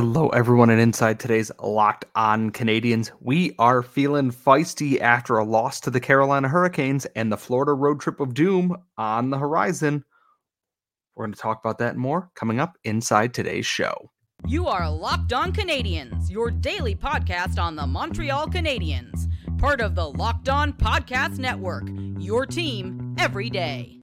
Hello, everyone, and inside today's Locked On Canadiens. We are feeling feisty after a loss to the Carolina Hurricanes and the Florida road trip of doom on the horizon. We're going to talk about that and more coming up inside today's show. You are Locked On Canadiens, your daily podcast on the Montreal Canadiens, part of the Locked On Podcast Network, your team every day.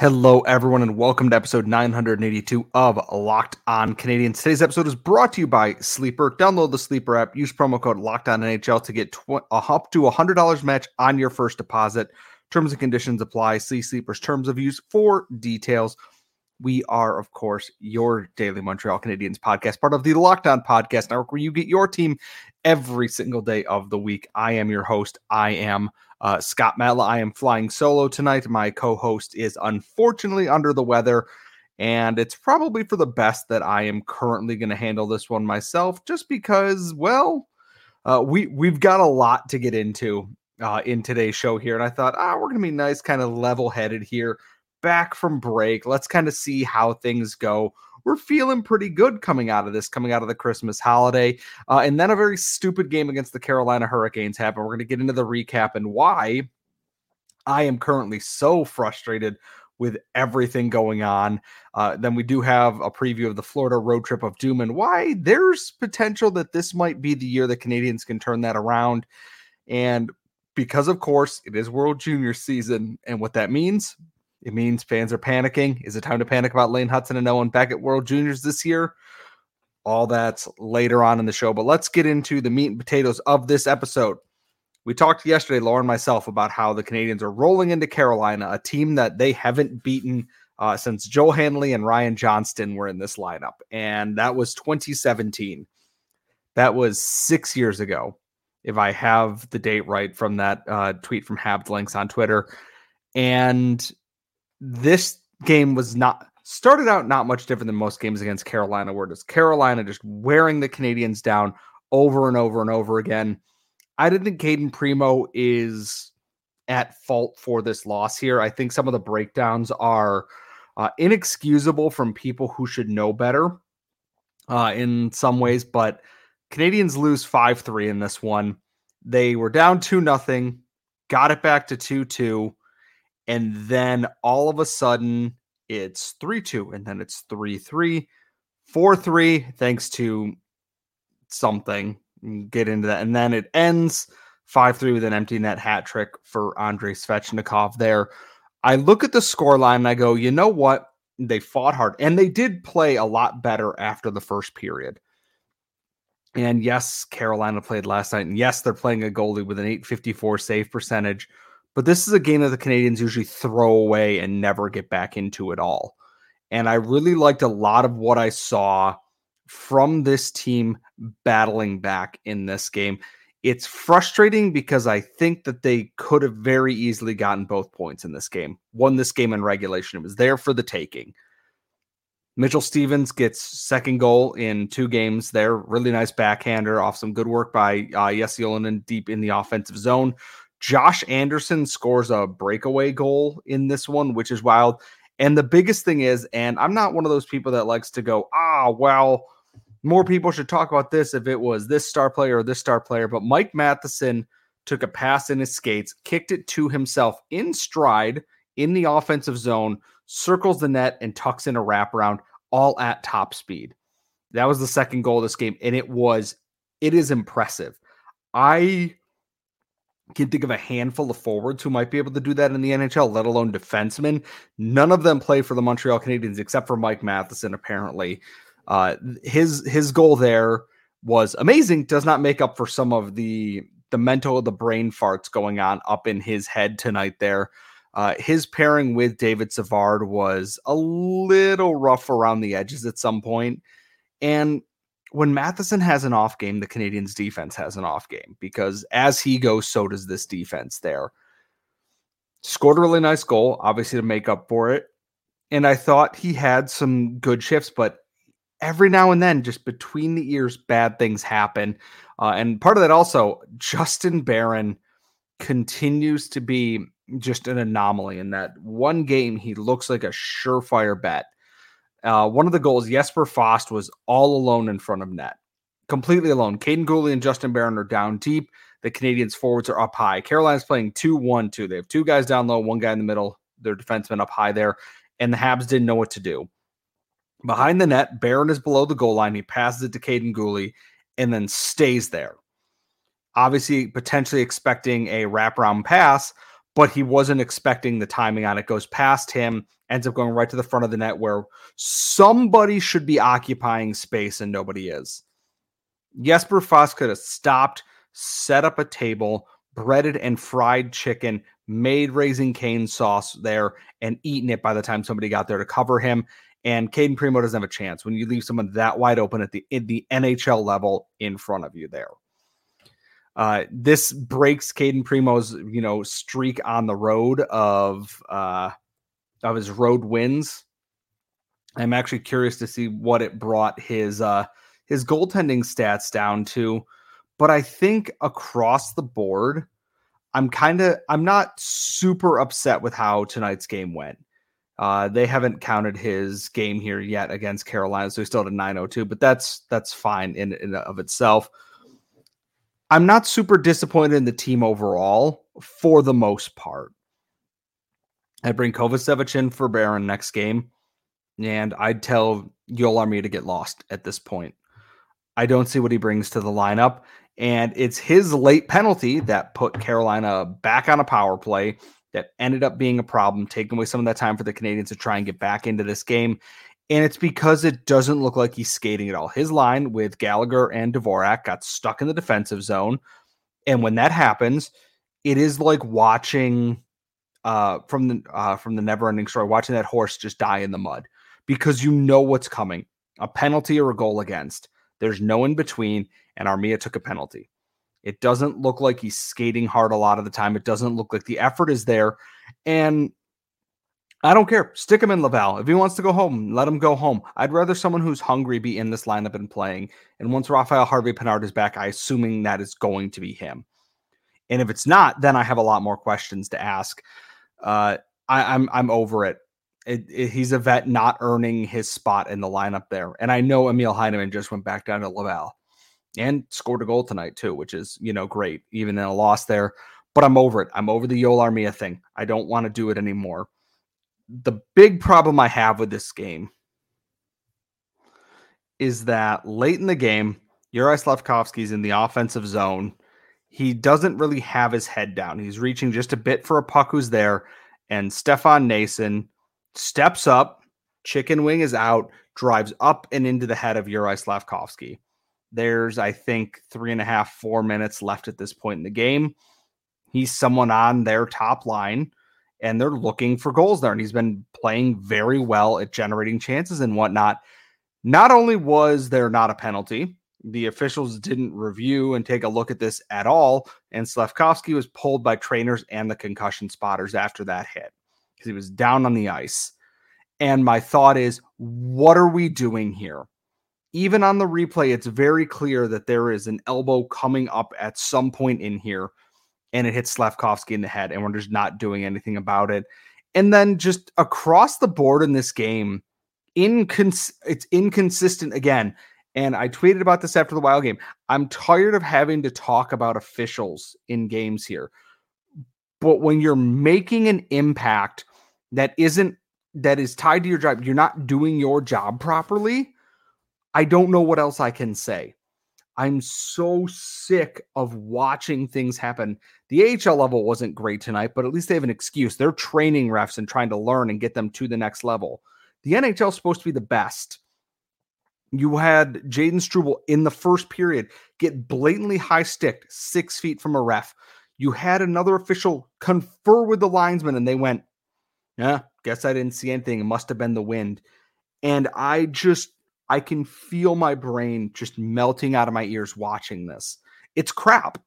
Hello, everyone, and welcome to episode 982 of Locked On Canadiens. Today's episode is brought to you by Sleeper. Download the Sleeper app, use promo code Locked On NHL to get tw- up to $100 match on your first deposit. Terms and conditions apply. See Sleeper's terms of use for details. We are, of course, your daily Montreal Canadiens podcast, part of the Locked On Podcast Network, where you get your team every single day of the week. I am your host. I am uh, Scott Matla. I am flying solo tonight. My co host is unfortunately under the weather, and it's probably for the best that I am currently going to handle this one myself, just because, well, uh, we, we've got a lot to get into uh, in today's show here. And I thought, ah, we're going to be nice, kind of level headed here, back from break. Let's kind of see how things go we're feeling pretty good coming out of this, coming out of the Christmas holiday. Uh, and then a very stupid game against the Carolina Hurricanes happened. We're going to get into the recap and why I am currently so frustrated with everything going on. Uh, then we do have a preview of the Florida road trip of doom and why there's potential that this might be the year the Canadiens can turn that around. And because, of course, it is World Junior season. And what that means, it means fans are panicking. Is it time to panic about Lane Hutson and Owen Beck at World Juniors this year? All that's later on in the show. But let's get into the meat and potatoes of this episode. We talked yesterday, Laura and myself, about how the Canadiens are rolling into Carolina, a team that they haven't beaten uh, since Joel Hanley and Ryan Johnston were in this lineup. And that was 2017. That was six years ago, if I have the date right from that uh, tweet from Habs Links on Twitter. And this game was not started out not much different than most games against Carolina, where it's Carolina just wearing the Canadiens down over and over and over again. I didn't think Cayden Primeau is at fault for this loss here. I think some of the breakdowns are uh, inexcusable from people who should know better uh, in some ways, but Canadiens lose 5 3 in this one. They were down 2 nothing, got it back to 2 2 and then all of a sudden it's 3-2 and then it's 3-3 4-3 thanks to something mm, get into that and then it ends 5-3 with an empty net hat trick for Andrei Svechnikov there. I look at the score line and I go you know what? They fought hard and they did play a lot better after the first period. And yes Carolina played last night and yes they're playing a goalie with an 854 save percentage but this is a game that the Canadiens usually throw away and never get back into at all. And I really liked a lot of what I saw from this team battling back in this game. It's frustrating because I think that they could have very easily gotten both points in this game, won this game in regulation. It was there for the taking. Mitchell Stevens gets second goal in two games there. Really nice backhander off some good work by uh, Jesse Ylönen deep in the offensive zone. Josh Anderson scores a breakaway goal in this one, which is wild. And the biggest thing is, and I'm not one of those people that likes to go, ah, well, more people should talk about this if it was this star player or this star player. But Mike Matheson took a pass in his skates, kicked it to himself in stride in the offensive zone, circles the net, and tucks in a wraparound, all at top speed. That was the second goal of this game. And it was, it is impressive. I can think of a handful of forwards who might be able to do that in the NHL, let alone defensemen. None of them play for the Montreal Canadiens except for Mike Matheson, apparently. Uh, his his goal there was amazing. Does not make up for some of the the mental, the brain farts going on up in his head tonight. There, uh, his pairing with David Savard was a little rough around the edges at some point, and when Matheson has an off game, the Canadiens defense has an off game because as he goes, so does this defense there. Scored a really nice goal, obviously to make up for it. And I thought he had some good shifts, but every now and then, just between the ears, bad things happen. Uh, and part of that also, Justin Barron continues to be just an anomaly in that one game he looks like a surefire bet. Uh, one of the goals, Jesper Fast was all alone in front of net, completely alone. Kaiden Guhle and Justin Barron are down deep. The Canadiens forwards are up high. Carolina's playing 2 1 2. They have two guys down low, one guy in the middle, their defenseman up high there, and the Habs didn't know what to do. Behind the net, Barron is below the goal line. He passes it to Kaiden Guhle and then stays there. Obviously, potentially expecting a wraparound pass, but he wasn't expecting the timing on it. Goes past him, ends up going right to the front of the net where somebody should be occupying space and nobody is. Jesper Fast could have stopped, set up a table, breaded and fried chicken, made Raising Cane sauce there, and eaten it by the time somebody got there to cover him. And Cayden Primeau doesn't have a chance when you leave someone that wide open at the in the NHL level in front of you there. Uh, this breaks Cayden Primeau's you know streak on the road of uh, of his road wins. I'm actually curious to see what it brought his uh, his goaltending stats down to, but I think across the board, I'm kind of I'm not super upset with how tonight's game went. Uh, they haven't counted his game here yet against Carolina, so he's still at a 902, but that's that's fine in, in of itself. I'm not super disappointed in the team overall for the most part. I bring Kovacevic in for Barron next game, and I'd tell Joel Armia to get lost at this point. I don't see what he brings to the lineup, and it's his late penalty that put Carolina back on a power play that ended up being a problem, taking away some of that time for the Canadiens to try and get back into this game. And it's because it doesn't look like he's skating at all. His line with Gallagher and Dvorak got stuck in the defensive zone. And when that happens, it is like watching uh, from the uh, from the never ending story, watching that horse just die in the mud because you know what's coming a penalty or a goal against. There's no in between, and Armia took a penalty. It doesn't look like he's skating hard a lot of the time. It doesn't look like the effort is there. And I don't care. Stick him in Laval. If he wants to go home, let him go home. I'd rather someone who's hungry be in this lineup and playing. And once Raphael Harvey Pinard is back, I assuming that is going to be him. And if it's not, then I have a lot more questions to ask. Uh, I, am I'm, I'm over it. It, it. He's a vet not earning his spot in the lineup there. And I know Emil Heineman just went back down to Laval and scored a goal tonight too, which is you know great, even in a loss there. But I'm over it. I'm over the Joel Armia thing. I don't want to do it anymore. The big problem I have with this game is that late in the game, Uri Slafkovsky's in the offensive zone. He doesn't really have his head down. He's reaching just a bit for a puck who's there, and Stefan Noesen steps up. Chicken wing is out, drives up and into the head of Uri Slafkovsky. There's, I think, three and a half, four minutes left at this point in the game. He's someone on their top line, and they're looking for goals there. And he's been playing very well at generating chances and whatnot. Not only was there not a penalty, the officials didn't review and take a look at this at all. And Slafkovsky was pulled by trainers and the concussion spotters after that hit because he was down on the ice. And my thought is, what are we doing here? even on the replay, it's very clear that there is an elbow coming up at some point in here, and it hits Slafkovsky in the head, and we're just not doing anything about it. And then just across the board in this game, incons- it's inconsistent again. And I tweeted about this after the Wild game. I'm tired of having to talk about officials in games here. But when you're making an impact that isn't that is tied to your job, you're not doing your job properly I don't know what else I can say. I'm so sick of watching things happen. The AHL level wasn't great tonight, but at least they have an excuse. They're training refs and trying to learn and get them to the next level. The NHL is supposed to be the best. You had Jayden Struble in the first period get blatantly high sticked six feet from a ref. You had another official confer with the linesman and they went, Yeah, guess I didn't see anything. It must have been the wind. And I just I can feel my brain just melting out of my ears watching this. It's crap.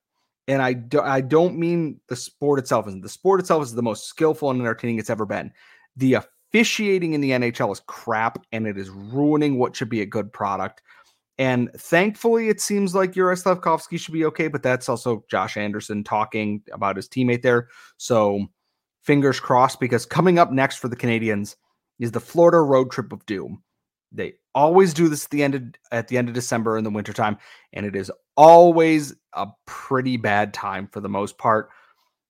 And I, do, I don't mean the sport itself. Isn't. The sport itself is the most skillful and entertaining it's ever been. The officiating in the NHL is crap and it is ruining what should be a good product. And thankfully, it seems like Yuri Slafkovsky should be okay, but that's also Josh Anderson talking about his teammate there. So fingers crossed, because coming up next for the Canadiens is the Florida road trip of doom. They always do this at the end of at the end of December in the wintertime, and it is always a pretty bad time for the most part.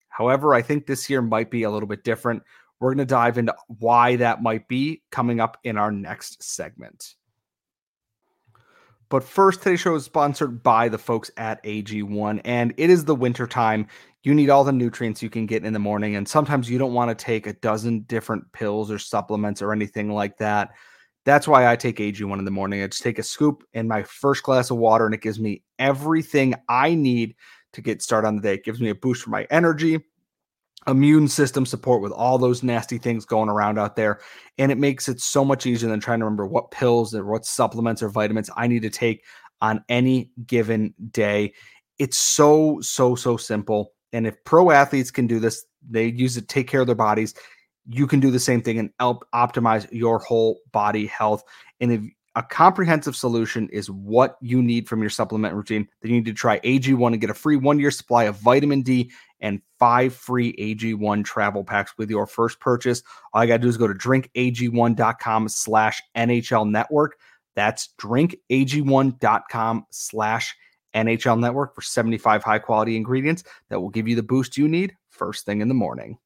However, I think this year might be a little bit different. We're going to dive into why that might be coming up in our next segment. But first, today's show is sponsored by the folks at AG1, and it is the winter time. You need all the nutrients you can get in the morning, and sometimes you don't want to take a dozen different pills or supplements or anything like that. That's why I take AG1 in the morning. I just take a scoop in my first glass of water, and it gives me everything I need to get started on the day. It gives me a boost for my energy, immune system support with all those nasty things going around out there. And it makes it so much easier than trying to remember what pills or what supplements or vitamins I need to take on any given day. It's so, so, so simple. And if pro athletes can do this, they use it to take care of their bodies. You can do the same thing and help optimize your whole body health. And if a comprehensive solution is what you need from your supplement routine, then you need to try AG1 and get a free one year supply of vitamin D and five free AG1 travel packs with your first purchase. All you got to do is go to drinkag1.com slash NHL network. That's drinkag1.com slash NHL network for 75 high quality ingredients that will give you the boost you need first thing in the morning.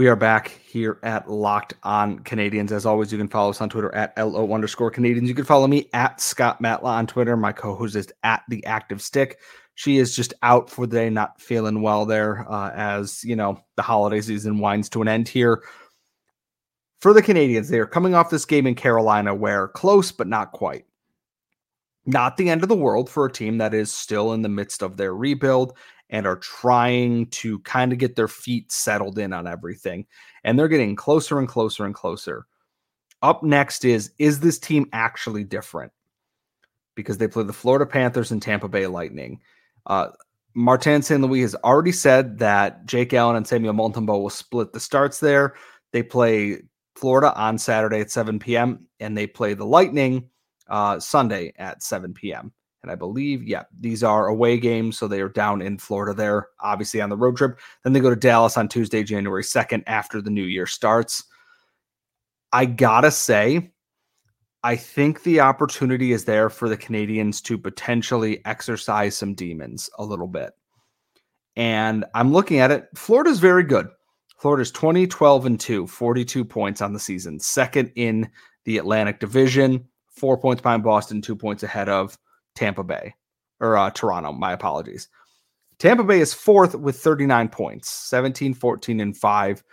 We are back here at Locked On Canadiens. As always, you can follow us on Twitter at LO underscore Canadiens. You can follow me at Scott Matla on Twitter. My co host is at The Active Stick. She is just out for the day, not feeling well there, uh, as you know, the holiday season winds to an end here. For the Canadiens, they are coming off this game in Carolina where close, but not quite. Not the end of the world for a team that is still in the midst of their rebuild and are trying to kind of get their feet settled in on everything. And they're getting closer and closer and closer. Up next is Is this team actually different? Because they play the Florida Panthers and Tampa Bay Lightning. Uh, Martin St. Louis has already said that Jake Allen and Samuel Montembeault will split the starts there. They play Florida on Saturday at 7 p.m. and they play the Lightning uh, Sunday at 7 p.m. And I believe, yeah, these are away games. So they are down in Florida there, obviously on the road trip. Then they go to Dallas on Tuesday, January 2nd, after the new year starts. I gotta say, I think the opportunity is there for the Canadiens to potentially exercise some demons a little bit. And I'm looking at it. Florida's very good. Florida's 20, 12, and 2, 42 points on the season. Second in the Atlantic Division, four points behind Boston, two points ahead of Tampa Bay or uh, Toronto. My apologies. Tampa Bay is fourth with 39 points, 17, 14, and 5.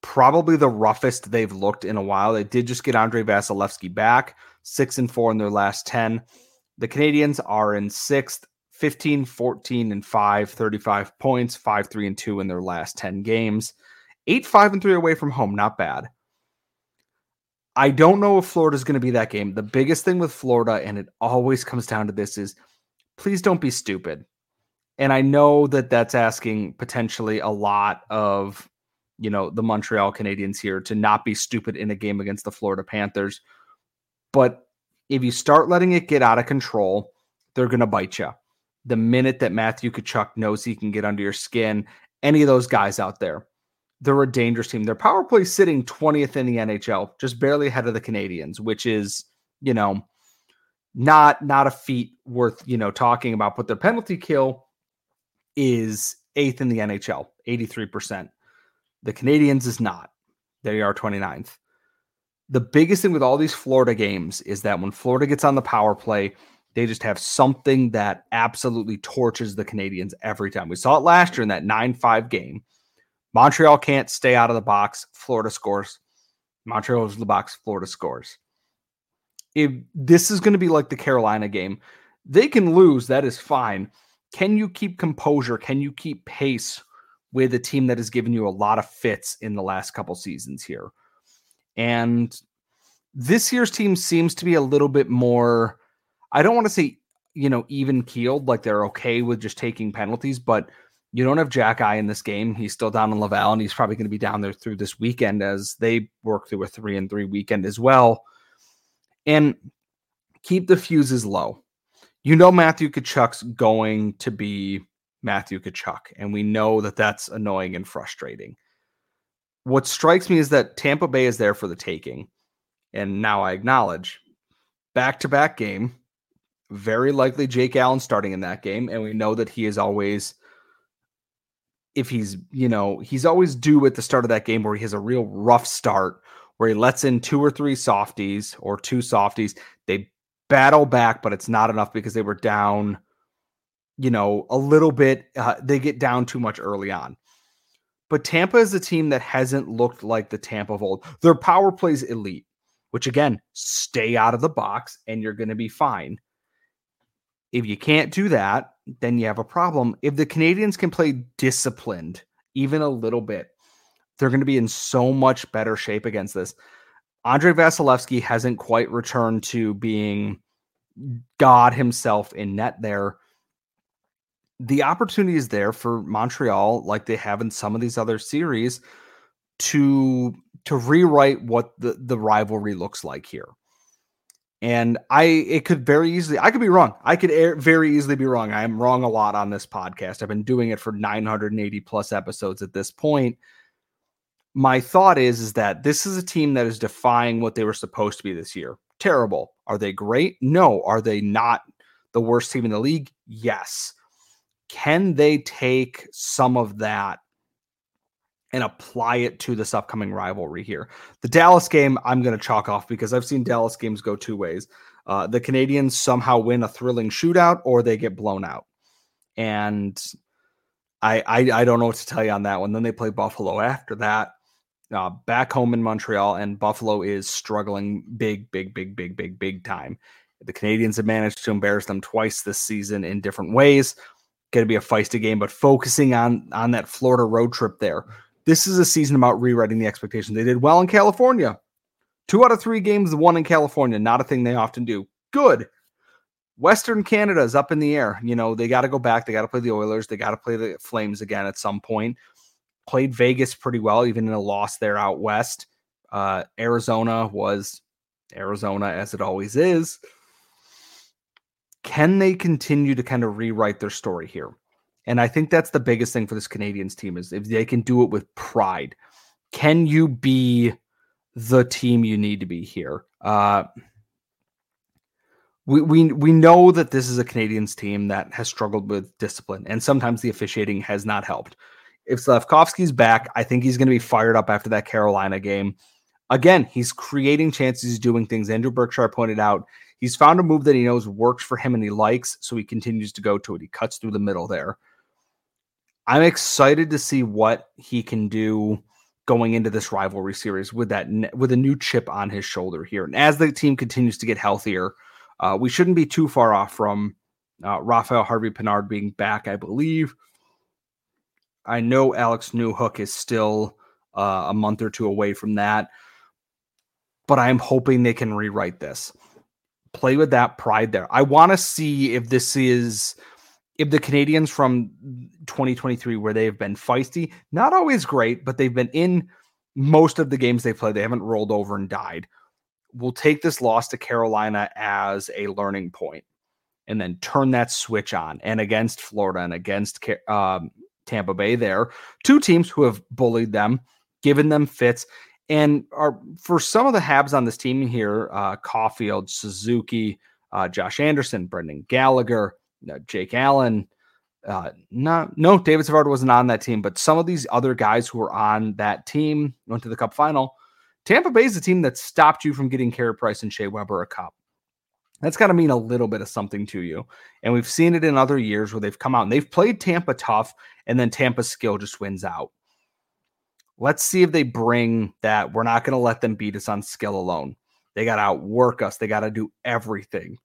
Probably the roughest they've looked in a while. They did just get Andre Vasilevskiy back, six and four in their last 10. The Canadiens are in sixth, 15, 14, and 5, 35 points, 5, 3, and 2 in their last 10 games. 8, 5, and 3 away from home. Not bad. I don't know if Florida's going to be that game. The biggest thing with Florida, and it always comes down to this, is please don't be stupid. And I know that that's asking potentially a lot of, you know, the Montreal Canadiens here to not be stupid in a game against the Florida Panthers. But if you start letting it get out of control, they're going to bite you. The minute that Matthew Tkachuk knows he can get under your skin, any of those guys out there, they're a dangerous team. Their power play sitting 20th in the NHL, just barely ahead of the Canadiens, which is, you know, not not a feat worth, you know, talking about, but their penalty kill is 8th in the NHL, 83%. The Canadiens is not. They are 29th. The biggest thing with all these Florida games is that when Florida gets on the power play, they just have something that absolutely torches the Canadiens every time. We saw it last year in that 9 5 game Montreal can't stay out of the box. Florida scores. Montreal is the box. Florida scores. If this is going to be like the Carolina game, they can lose. That is fine. Can you keep composure? Can you keep pace with a team that has given you a lot of fits in the last couple seasons here? And this year's team seems to be a little bit more, I don't want to say you know, even keeled, like they're okay with just taking penalties, but you don't have Xhekaj in this game. He's still down in Laval, and he's probably going to be down there through this weekend as they work through a three and three weekend as well. And keep the fuses low. You know, Matthew Tkachuk's going to be Matthew Tkachuk, and we know that that's annoying and frustrating. What strikes me is that Tampa Bay is there for the taking. And now I acknowledge back to back game, very likely Jake Allen starting in that game. And we know that he is always if he's, you know, he's always due at the start of that game where he has a real rough start, where he lets in two or three softies or two softies. They battle back, but it's not enough because they were down, you know, a little bit. Uh, they get down too much early on. But Tampa is a team that hasn't looked like the Tampa of old. Their power plays elite, which again, stay out of the box and you're going to be fine. If you can't do that, then you have a problem. If the Canadiens can play disciplined even a little bit, they're going to be in so much better shape against this. Andrei Vasilevskiy hasn't quite returned to being God himself in net there. The opportunity is there for Montreal, like they have in some of these other series, to to rewrite what the, the rivalry looks like here. And I, it could very easily, I could be wrong. I could air, very easily be wrong. I am wrong a lot on this podcast. I've been doing it for 980 plus episodes at this point. My thought is, is that this is a team that is defying what they were supposed to be this year. Terrible. Are they great? No. Are they not the worst team in the league? Yes. Can they take some of that and apply it to this upcoming rivalry here. The Dallas game, I'm going to chalk off because I've seen Dallas games go two ways. Uh, the Canadiens somehow win a thrilling shootout or they get blown out. And I, I, I don't know what to tell you on that one. Then they play Buffalo after that, uh, back home in Montreal, and Buffalo is struggling big, big, big, big, big, big time. The Canadiens have managed to embarrass them twice this season in different ways. Going to be a feisty game, but focusing on on that Florida road trip there this is a season about rewriting the expectations. They did well in California. Two out of three games won in California, not a thing they often do. Good. Western Canada is up in the air. You know, they got to go back. They got to play the Oilers. They got to play the Flames again at some point. Played Vegas pretty well, even in a loss there out west. Uh, Arizona was Arizona, as it always is. Can they continue to kind of rewrite their story here? And I think that's the biggest thing for this Canadiens team is if they can do it with pride. Can you be the team you need to be here? Uh, we, we we know that this is a Canadiens team that has struggled with discipline, and sometimes the officiating has not helped. If Slafkovsky's back, I think he's going to be fired up after that Carolina game. Again, he's creating chances, he's doing things. Andrew Berkshire pointed out he's found a move that he knows works for him and he likes, so he continues to go to it. He cuts through the middle there. I'm excited to see what he can do going into this rivalry series with that with a new chip on his shoulder here. And as the team continues to get healthier, uh, we shouldn't be too far off from uh, Raphael Harvey Pinard being back, I believe. I know Alex Newhook is still uh, a month or two away from that, but I'm hoping they can rewrite this. Play with that pride there. I want to see if this is if the Canadiens from 2023, where they have been feisty, not always great, but they've been in most of the games they play, they haven't rolled over and died. We'll take this loss to Carolina as a learning point and then turn that switch on. And against Florida and against um, Tampa Bay, there, two teams who have bullied them, given them fits. And are for some of the Habs on this team here, uh, Caufield, Suzuki, uh, Josh Anderson, Brendan Gallagher, Jake Allen. Uh, not no, David Savard wasn't on that team, but some of these other guys who were on that team went to the Cup final. Tampa Bay is the team that stopped you from getting Carey Price and Shea Weber a Cup. That's got to mean a little bit of something to you. And we've seen it in other years where they've come out and they've played Tampa tough, and then Tampa's skill just wins out. Let's see if they bring that. We're not going to let them beat us on skill alone. They got to outwork us. They got to do everything.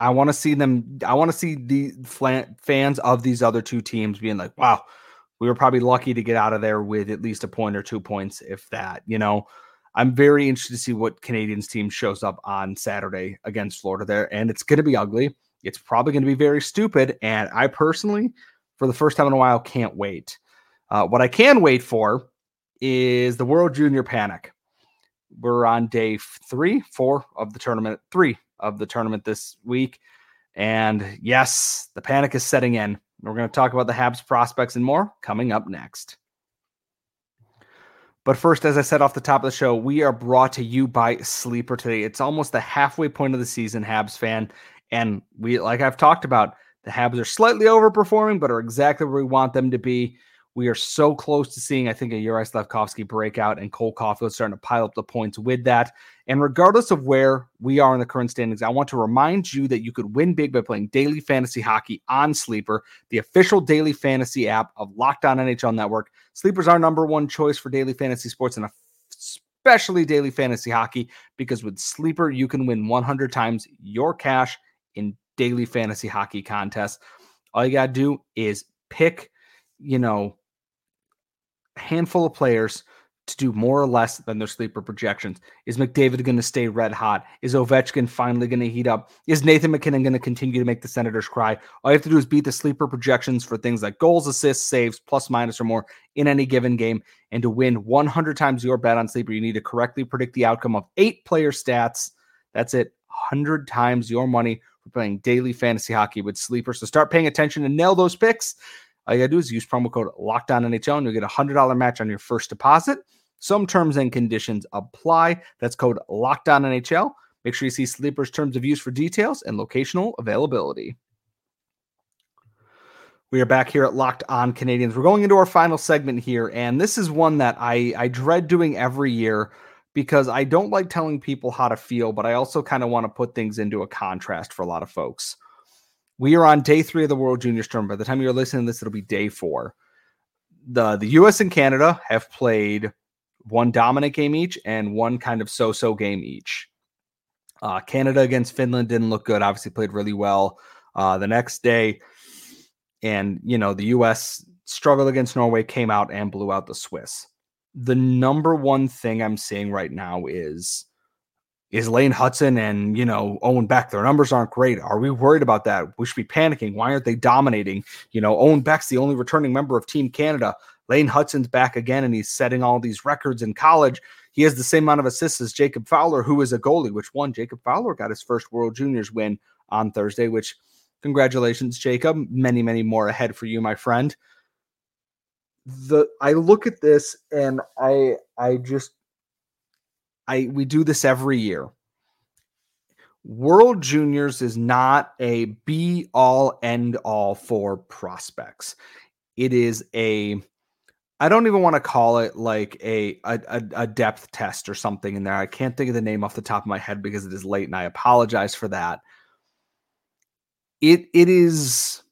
I want to see them. I want to see the fans of these other two teams being like, "Wow, we were probably lucky to get out of there with at least a point or two points, if that." You know, I'm very interested to see what Canadiens team shows up on Saturday against Florida there, and it's going to be ugly. It's probably going to be very stupid. And I personally, for the first time in a while, can't wait. Uh, what I can wait for is the World Junior Panic. We're on day three, four of the tournament, three of the tournament this week. And yes, the panic is setting in. We're going to talk about the Habs prospects and more coming up next. But first, as I said off the top of the show, we are brought to you by Sleeper today. It's almost the halfway point of the season, Habs fan. And we, like I've talked about, the Habs are slightly overperforming, but are exactly where we want them to be. We are so close to seeing, I think, a Uri Slafkovsky breakout and Cole Caufield starting to pile up the points with that. And regardless of where we are in the current standings, I want to remind you that you could win big by playing daily fantasy hockey on Sleeper, the official daily fantasy app of Locked On NHL Network. Sleeper's our number one choice for daily fantasy sports and especially daily fantasy hockey because with Sleeper, you can win 100 times your cash in daily fantasy hockey contests. All you got to do is pick, you know, handful of players to do more or less than their sleeper projections. Is McDavid going to stay red hot? Is Ovechkin finally going to heat up? Is Nathan MacKinnon going to continue to make the Senators cry? All you have to do is beat the sleeper projections for things like goals, assists, saves, plus, minus, or more in any given game. And to win 100 times your bet on sleeper, you need to correctly predict the outcome of eight player stats. That's it, 100 times your money for playing daily fantasy hockey with sleeper. So start paying attention and nail those picks. All you gotta do is use promo code LOCKDOWNNHL and you'll get a hundred dollar match on your first deposit. Some terms and conditions apply. That's code LOCKDOWNNHL. Make sure you see Sleeper's terms of use for details and locational availability. We are back here at Locked On Canadiens. We're going into our final segment here, and this is one that I, I dread doing every year because I don't like telling people how to feel, but I also kind of want to put things into a contrast for a lot of folks. We are on day three of the World Juniors Tournament. By the time you're listening to this, it'll be day four. The the US and Canada have played one dominant game each and one kind of so-so game each. Uh, Canada against Finland didn't look good. Obviously, played really well uh, the next day, and you know the U.S. struggled against Norway, came out and blew out the Swiss. The number one thing I'm seeing right now is is Lane Hutson and you know Owen Beck. Their numbers aren't great. Are we worried about that? We should be panicking. Why aren't they dominating? You know, Owen Beck's the only returning member of Team Canada. Lane Hutson's back again, and he's setting all these records in college. He has the same amount of assists as Jacob Fowler, who is a goalie, which one Jacob Fowler got his first World Juniors win on Thursday. Which congratulations, Jacob. Many, many more ahead for you, my friend. The I look at this and I I just I we do this every year. World Juniors is not a be all end all for prospects. It is a I don't even want to call it like a, a a depth test or something in there. I can't think of the name off the top of my head because it is late and I apologize for that. It it is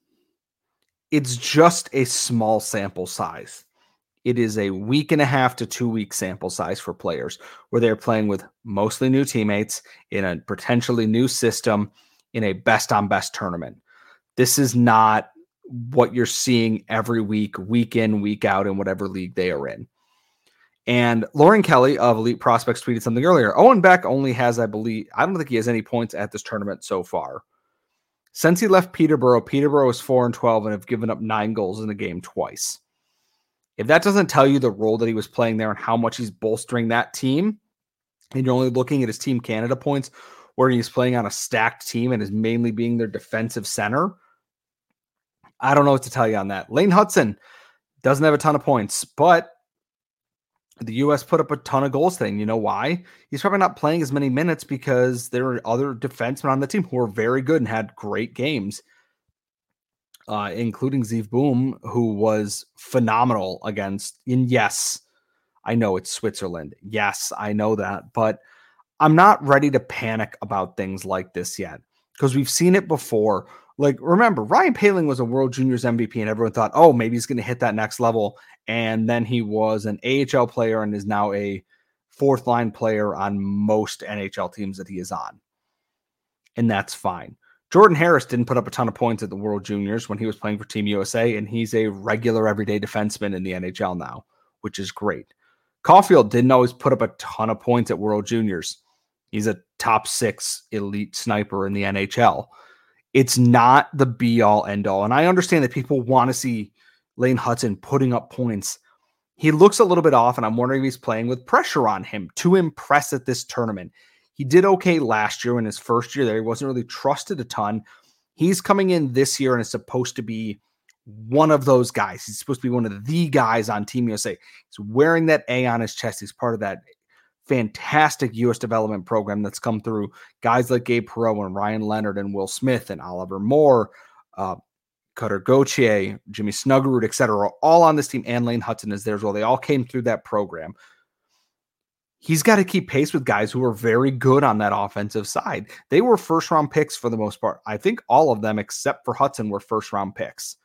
it's just a small sample size it is a week and a half to two week sample size for players where they're playing with mostly new teammates in a potentially new system in a best on best tournament. This is not what you're seeing every week, week in, week out, in whatever league they are in. And Lauren Kelly of Elite Prospects tweeted something earlier. Owen Beck only has, I believe, I don't think he has any points at this tournament so far. Since he left Peterborough, Peterborough is 4 and 12 and have given up nine goals in the game twice. If that doesn't tell you the role that he was playing there and how much he's bolstering that team, and you're only looking at his Team Canada points where he's playing on a stacked team and is mainly being their defensive center, I don't know what to tell you on that. Lane Hudson doesn't have a ton of points, but the U.S. put up a ton of goals thing. You know why? He's probably not playing as many minutes because there are other defensemen on the team who are very good and had great games uh, including Zeev Buium, who was phenomenal against. And yes, I know it's Switzerland. Yes, I know that, but I'm not ready to panic about things like this yet because we've seen it before. Like, remember, Ryan Poehling was a World Juniors MVP, and everyone thought, oh, maybe he's going to hit that next level. And then he was an AHL player and is now a fourth line player on most NHL teams that he is on. And that's fine. Jordan Harris didn't put up a ton of points at the World Juniors when he was playing for Team USA, and he's a regular everyday defenseman in the NHL now, which is great. Caufield didn't always put up a ton of points at World Juniors. He's a top six elite sniper in the NHL. It's not the be all end all. And I understand that people want to see Lane Hutson putting up points. He looks a little bit off, and I'm wondering if he's playing with pressure on him to impress at this tournament. He did okay last year in his first year there. He wasn't really trusted a ton. He's coming in this year and is supposed to be one of those guys. He's supposed to be one of the guys on Team USA. He's wearing that A on his chest. He's part of that fantastic U.S. development program that's come through guys like Gabe Perreault and Ryan Leonard and Will Smith and Oliver Moore, uh, Cutter Gauthier, Jimmy Snuggerud, etc., all on this team, and Lane Hutson is there as well. They all came through that program. He's got to keep pace with guys who are very good on that offensive side. They were first round picks for the most part. I think all of them, except for Hutson, were first round picks.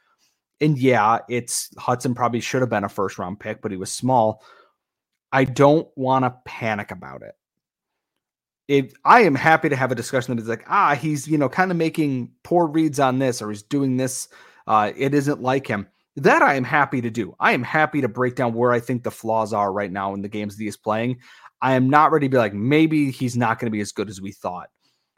And yeah, it's Hutson probably should have been a first round pick, but he was small. I don't want to panic about it. If I am happy to have a discussion that is like, ah, he's you know kind of making poor reads on this, or he's doing this. Uh, it isn't like him. That I am happy to do. I am happy to break down where I think the flaws are right now in the games that is playing. I am not ready to be like, maybe he's not going to be as good as we thought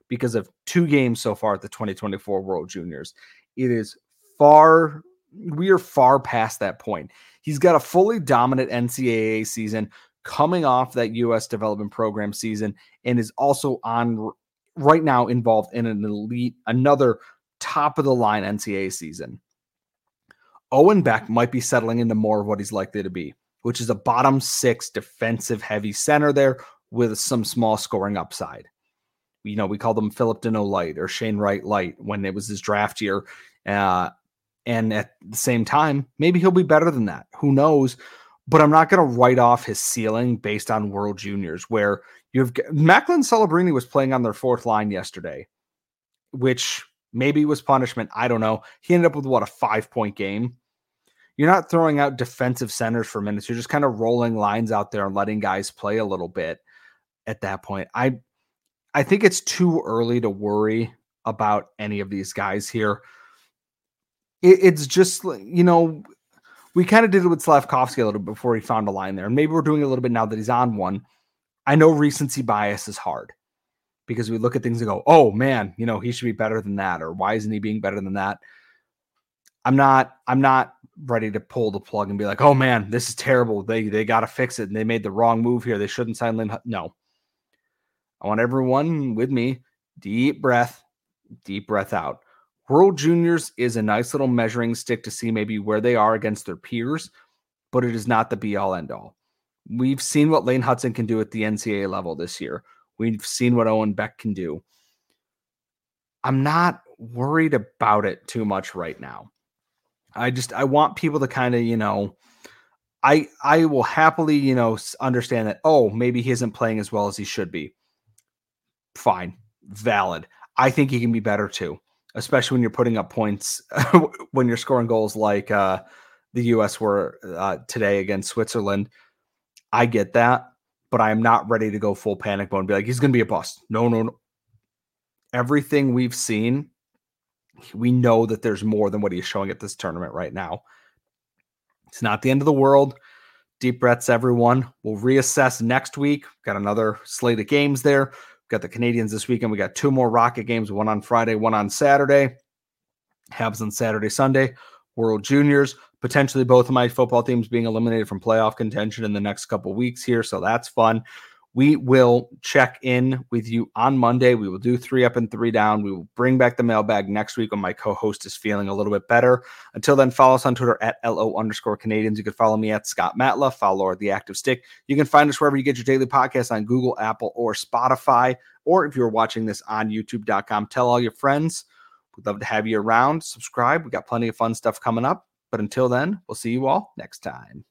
because of two games so far at the 2024 World Juniors. It is far we are far past that point. He's got a fully dominant NCAA season coming off that U.S. development program season and is also on right now involved in an elite, another top of the line NCAA season. Owen Beck might be settling into more of what he's likely to be, which is a bottom six defensive heavy center there with some small scoring upside. You know, we called him Phillip Danault Light or Shane Wright Light when it was his draft year. Uh, and at the same time, maybe he'll be better than that. Who knows? But I'm not going to write off his ceiling based on World Juniors, where you've Macklin Celebrini was playing on their fourth line yesterday, which maybe was punishment. I don't know. He ended up with what a five point game. You're not throwing out defensive centers for minutes. You're just kind of rolling lines out there and letting guys play a little bit at that point. I I think it's too early to worry about any of these guys here it, it's just you know we kind of did it with Slafkovsky a little bit before he found a line there, and maybe we're doing a little bit now that he's on one. I know recency bias is hard because we look at things and go, "Oh man, you know he should be better than that," or "Why isn't he being better than that?" I'm not. I'm not ready to pull the plug and be like, "Oh man, this is terrible. They they got to fix it, and they made the wrong move here. They shouldn't sign Lynn." No, I want everyone with me. Deep breath, deep breath out. World Juniors is a nice little measuring stick to see maybe where they are against their peers, but it is not the be all end all. We've seen what Lane Hutson can do at the NCAA level this year. We've seen what Owen Beck can do. I'm not worried about it too much right now. I just I want people to kind of, you know, I I will happily, you know, understand that oh, maybe he isn't playing as well as he should be. Fine. Valid. I think he can be better too especially when you're putting up points when you're scoring goals like uh, the U.S. were uh, today against Switzerland. I get that, but I am not ready to go full panic mode and be like, he's going to be a bust. No, no, no. Everything we've seen, we know that there's more than what he's showing at this tournament right now. It's not the end of the world. Deep breaths, everyone. We'll reassess next week. Got another slate of games there got the Canadiens this weekend. We got two more Rocket games, one on Friday, one on Saturday. Habs on Saturday, Sunday. World Juniors. Potentially both of my football teams being eliminated from playoff contention in the next couple weeks here. So that's fun. We will check in with you on Monday. We will do three up and three down. We will bring back the mailbag next week when my co host is feeling a little bit better. Until then, follow us on Twitter at LO underscore Canadiens. You can follow me at Scott Matla, follow the active stick. You can find us wherever you get your daily podcast on Google, Apple, or Spotify. Or if you're watching this on youtube.com, tell all your friends. We'd love to have you around. Subscribe. We got plenty of fun stuff coming up. But until then, we'll see you all next time.